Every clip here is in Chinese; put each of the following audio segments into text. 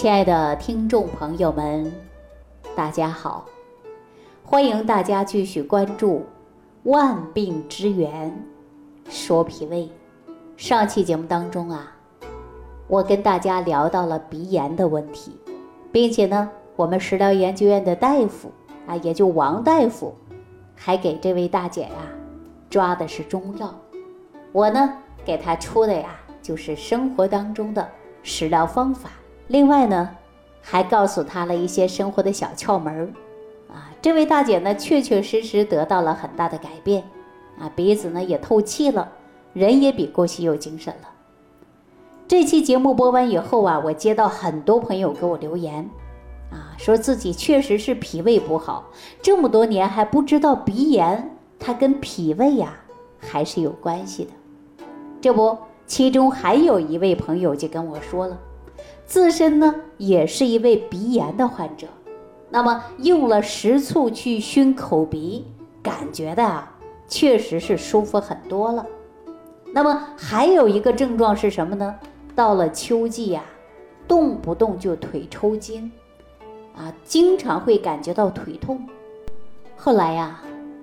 亲爱的听众朋友们，大家好！欢迎大家继续关注《万病之源说脾胃》。上期节目当中啊，我跟大家聊到了鼻炎的问题，并且呢，我们食疗研究院的大夫啊，也就王大夫，还给这位大姐呀抓的是中药，我呢给她出的呀就是生活当中的食疗方法。另外呢，还告诉她了一些生活的小窍门，啊，这位大姐呢，确确实实得到了很大的改变，啊，鼻子呢也透气了，人也比过去有精神了。这期节目播完以后啊，我接到很多朋友给我留言，啊，说自己确实是脾胃不好，这么多年还不知道鼻炎它跟脾胃呀还是有关系的。这不，其中还有一位朋友就跟我说了。自身呢也是一位鼻炎的患者，那么用了食醋去熏口鼻，感觉的啊确实是舒服很多了。那么还有一个症状是什么呢？到了秋季呀，动不动就腿抽筋，啊，经常会感觉到腿痛。后来呀，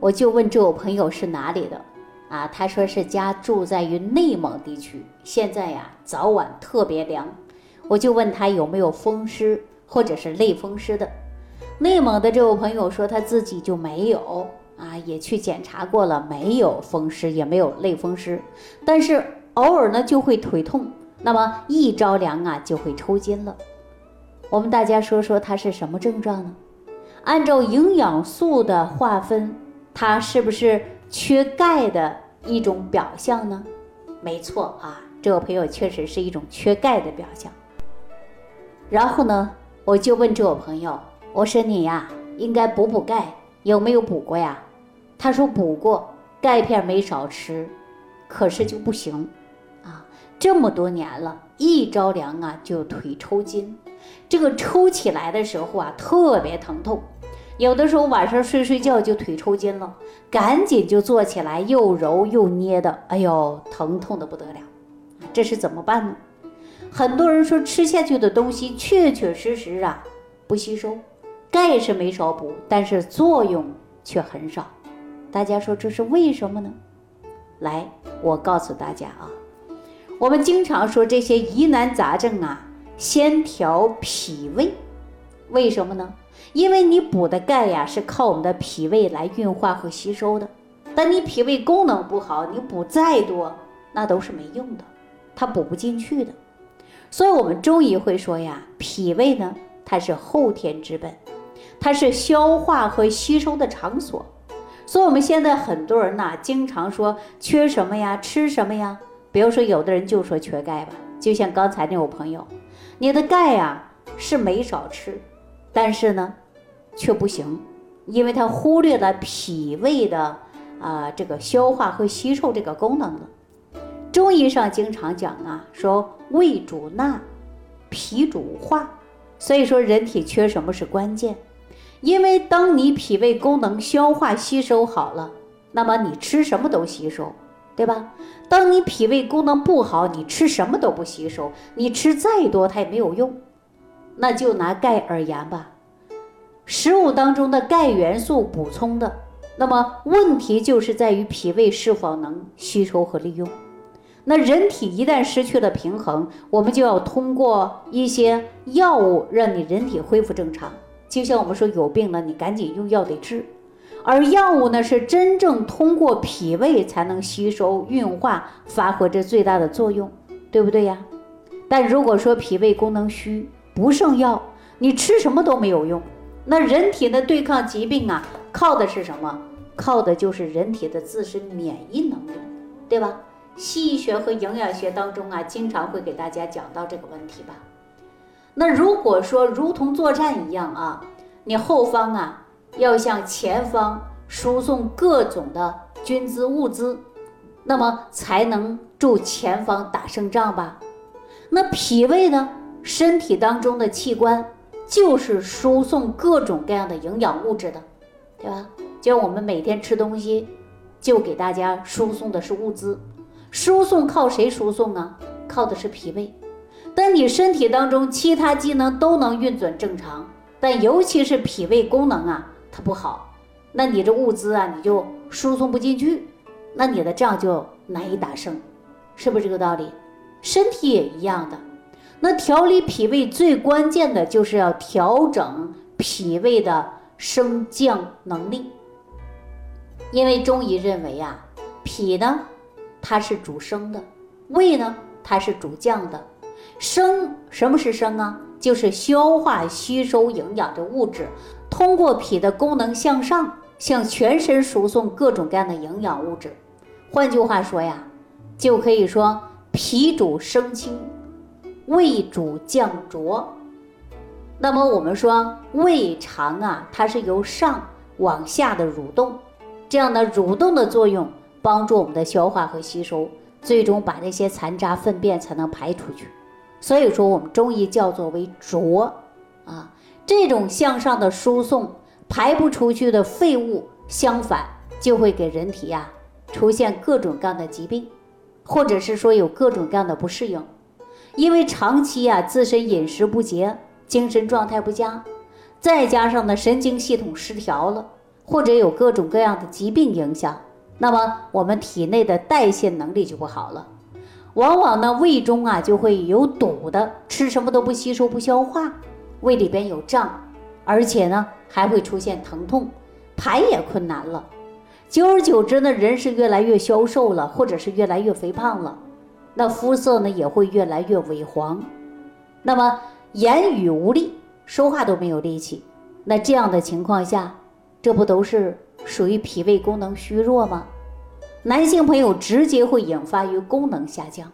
我就问这位朋友是哪里的，啊，他说是家住在于内蒙地区，现在呀早晚特别凉。我就问他有没有风湿或者是类风湿的。内蒙的这位朋友说他自己就没有啊，也去检查过了，没有风湿，也没有类风湿，但是偶尔呢就会腿痛，那么一着凉啊就会抽筋了。我们大家说说他是什么症状呢？按照营养素的划分，他是不是缺钙的一种表象呢？没错啊，这位朋友确实是一种缺钙的表象。然后呢，我就问这位朋友，我说你呀，应该补补钙，有没有补过呀？他说补过，钙片没少吃，可是就不行，啊，这么多年了，一着凉啊就腿抽筋，这个抽起来的时候啊特别疼痛，有的时候晚上睡睡觉就腿抽筋了，赶紧就坐起来又揉又捏的，哎呦，疼痛的不得了，这是怎么办呢？很多人说吃下去的东西确确实实啊不吸收，钙是没少补，但是作用却很少。大家说这是为什么呢？来，我告诉大家啊，我们经常说这些疑难杂症啊，先调脾胃，为什么呢？因为你补的钙呀是靠我们的脾胃来运化和吸收的，但你脾胃功能不好，你补再多那都是没用的，它补不进去的。所以，我们中医会说呀，脾胃呢，它是后天之本，它是消化和吸收的场所。所以，我们现在很多人呐，经常说缺什么呀，吃什么呀？比如说，有的人就说缺钙吧，就像刚才那位朋友，你的钙呀是没少吃，但是呢，却不行，因为他忽略了脾胃的啊这个消化和吸收这个功能了。中医上经常讲啊，说胃主纳，脾主化，所以说人体缺什么是关键，因为当你脾胃功能消化吸收好了，那么你吃什么都吸收，对吧？当你脾胃功能不好，你吃什么都不吸收，你吃再多它也没有用。那就拿钙而言吧，食物当中的钙元素补充的，那么问题就是在于脾胃是否能吸收和利用。那人体一旦失去了平衡，我们就要通过一些药物让你人体恢复正常。就像我们说有病了，你赶紧用药得治。而药物呢，是真正通过脾胃才能吸收运化，发挥着最大的作用，对不对呀？但如果说脾胃功能虚，不胜药，你吃什么都没有用。那人体的对抗疾病啊，靠的是什么？靠的就是人体的自身免疫能力，对吧？西医学和营养学当中啊，经常会给大家讲到这个问题吧。那如果说如同作战一样啊，你后方啊要向前方输送各种的军资物资，那么才能助前方打胜仗吧。那脾胃呢，身体当中的器官就是输送各种各样的营养物质的，对吧？就像我们每天吃东西，就给大家输送的是物资。输送靠谁输送啊？靠的是脾胃。但你身体当中其他机能都能运转正常，但尤其是脾胃功能啊，它不好，那你这物资啊，你就输送不进去，那你的仗就难以打胜，是不是这个道理？身体也一样的。那调理脾胃最关键的就是要调整脾胃的升降能力，因为中医认为啊，脾呢它是主升的，胃呢它是主降的。升什么是升啊？就是消化吸收营养的物质，通过脾的功能向上，向全身输送各种各样的营养物质。换句话说呀，就可以说脾主升清，胃主降浊。那么我们说胃肠啊，它是由上往下的蠕动，这样的蠕动的作用帮助我们的消化和吸收，最终把这些残渣粪便才能排出去。所以说，我们中医叫做为浊，啊，这种向上的输送排不出去的废物，相反就会给人体呀出现各种各样的疾病，或者是说有各种各样的不适应，因为长期呀自身饮食不节，精神状态不佳，再加上呢神经系统失调了，或者有各种各样的疾病影响，那么我们体内的代谢能力就不好了。往往呢，胃中啊就会有堵的，吃什么都不吸收不消化，胃里边有胀，而且呢还会出现疼痛，排也困难了。久而久之呢，人是越来越消瘦了，或者是越来越肥胖了，那肤色呢也会越来越萎黄，那么言语无力，说话都没有力气。那这样的情况下，这不都是属于脾胃功能虚弱吗？男性朋友直接会引发于功能下降，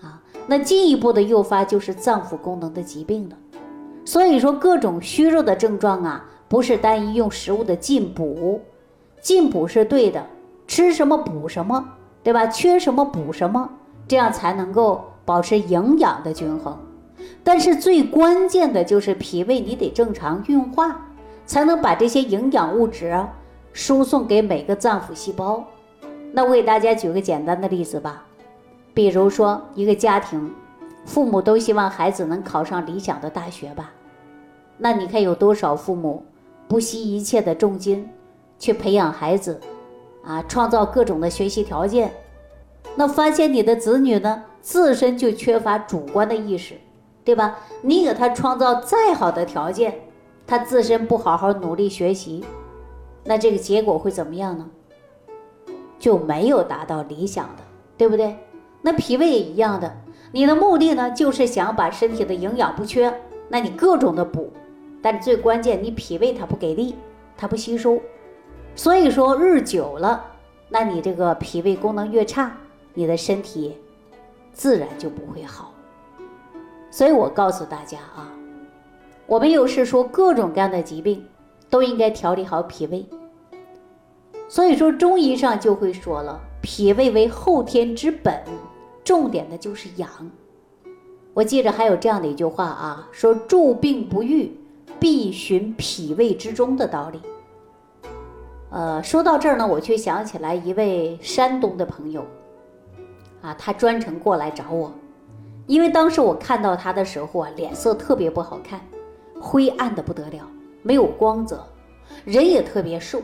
啊，那进一步的诱发就是脏腑功能的疾病了。所以说，各种虚弱的症状啊，不是单一用食物的进补，进补是对的，吃什么补什么，对吧？缺什么补什么，这样才能够保持营养的均衡。但是最关键的就是脾胃，你得正常运化，才能把这些营养物质输送给每个脏腑细胞。那我给大家举个简单的例子吧，比如说一个家庭，父母都希望孩子能考上理想的大学吧，那你看有多少父母不惜一切的重金去培养孩子，啊，创造各种的学习条件，那发现你的子女呢自身就缺乏主观的意识，对吧？你给他创造再好的条件，他自身不好好努力学习，那这个结果会怎么样呢？就没有达到理想的，对不对？那脾胃也一样的，你的目的呢，就是想把身体的营养不缺，那你各种的补，但最关键，你脾胃它不给力，它不吸收，所以说日久了，那你这个脾胃功能越差，你的身体自然就不会好。所以我告诉大家啊，我们又是说各种各样的疾病都应该调理好脾胃。所以说，中医上就会说了，脾胃为后天之本，重点的就是养。我记着还有这样的一句话啊，说助病不愈，必寻脾胃之中的道理。呃，说到这儿呢，我却想起来一位山东的朋友，啊，他专程过来找我，因为当时我看到他的时候啊，脸色特别不好看，灰暗的不得了，没有光泽，人也特别瘦。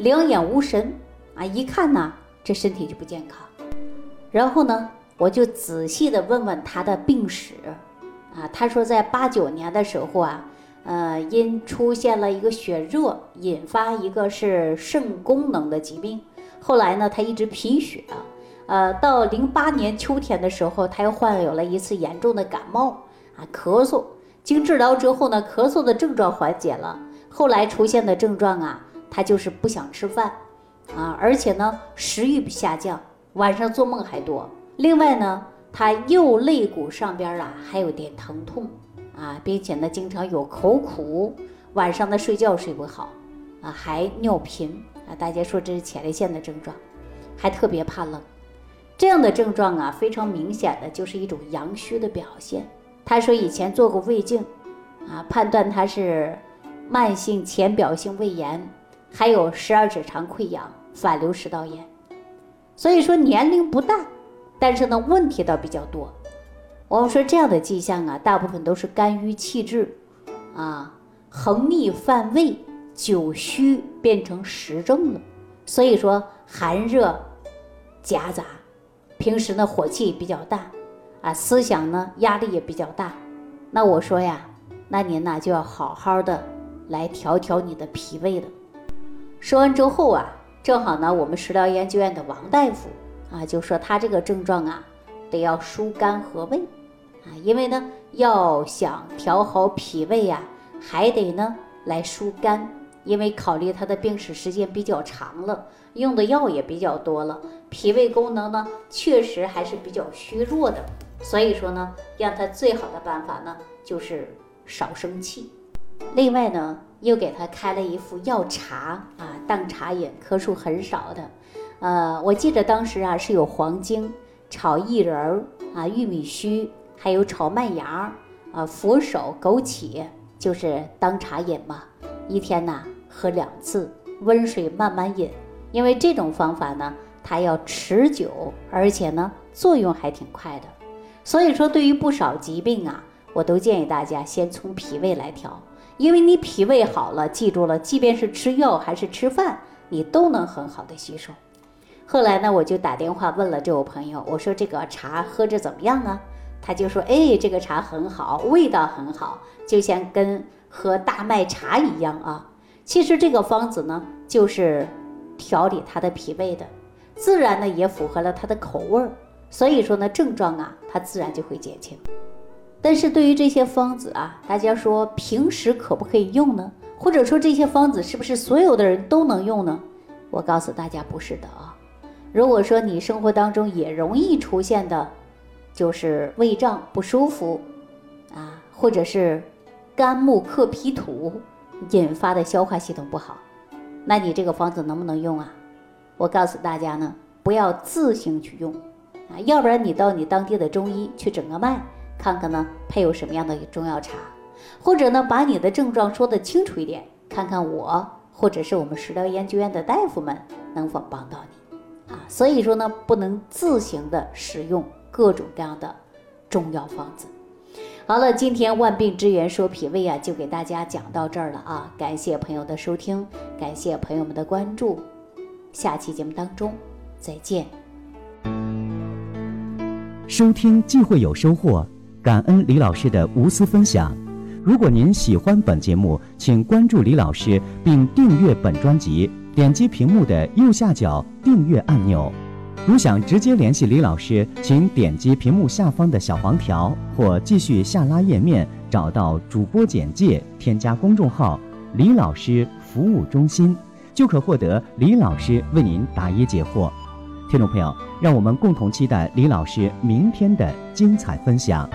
两眼无神啊！一看呢，这身体就不健康。然后呢，我就仔细的问问他的病史啊。他说，在八九年的时候啊，呃，因出现了一个血热，引发一个是肾功能的疾病。后来呢，他一直贫血。呃，到零八年秋天的时候，他又患有了一次严重的感冒啊，咳嗽。经治疗之后呢，咳嗽的症状缓解了。后来出现的症状啊。他就是不想吃饭，啊，而且呢食欲下降，晚上做梦还多。另外呢，他右肋骨上边啊还有点疼痛，啊，并且呢经常有口苦，晚上呢睡觉睡不好，啊，还尿频，啊，大家说这是前列腺的症状，还特别怕冷。这样的症状啊，非常明显的就是一种阳虚的表现。他说以前做过胃镜，啊，判断他是慢性浅表性胃炎。还有十二指肠溃疡、反流食道炎，所以说年龄不大，但是呢问题倒比较多。我们说这样的迹象啊，大部分都是肝郁气滞，啊，横逆犯胃，久虚变成实症了。所以说寒热夹杂，平时呢火气比较大，啊，思想呢压力也比较大。那我说呀，那您呢就要好好的来调调你的脾胃了。说完之后啊，正好呢我们食疗研究院的王大夫啊就说他这个症状啊得要疏肝和胃。啊，因为呢，要想调好脾胃呀，还得呢来疏肝，因为考虑他的病史时间比较长了，用的药也比较多了，脾胃功能呢确实还是比较虚弱的，所以说呢，让他最好的办法呢就是少生气。另外呢，又给他开了一副药茶啊，当茶饮，克数很少的。呃，我记得当时啊是有黄精炒薏仁儿啊，玉米须。还有炒麦芽，啊，佛手、枸杞，就是当茶饮嘛。一天呢喝两次，温水慢慢饮。因为这种方法呢，它要持久，而且呢作用还挺快的。所以说，对于不少疾病啊，我都建议大家先从脾胃来调。因为你脾胃好了，记住了，即便是吃药还是吃饭，你都能很好的吸收。后来呢，我就打电话问了这位朋友，我说这个茶喝着怎么样啊？他就说：“哎，这个茶很好，味道很好，就像跟喝大麦茶一样啊。其实这个方子呢，就是调理他的脾胃的，自然呢也符合了他的口味儿。所以说呢，症状啊，它自然就会减轻。但是对于这些方子啊，大家说平时可不可以用呢？或者说这些方子是不是所有的人都能用呢？我告诉大家，不是的啊。如果说你生活当中也容易出现的。”就是胃胀不舒服，啊，或者是肝木克脾土引发的消化系统不好，那你这个方子能不能用啊？我告诉大家呢，不要自行去用，啊，要不然你到你当地的中医去诊个脉，看看呢配有什么样的中药茶，或者呢把你的症状说的清楚一点，看看我或者是我们食疗研究院的大夫们能否帮到你，啊，所以说呢不能自行的使用。各种各样的中药方子。好了，今天万病之源说脾胃啊，就给大家讲到这儿了啊！感谢朋友的收听，感谢朋友们的关注。下期节目当中再见。收听既会有收获，感恩李老师的无私分享。如果您喜欢本节目，请关注李老师并订阅本专辑，点击屏幕的右下角订阅按钮。如想直接联系李老师，请点击屏幕下方的小黄条，或继续下拉页面找到主播简介，添加公众号“李老师服务中心”，就可获得李老师为您答疑解惑。听众朋友，让我们共同期待李老师明天的精彩分享。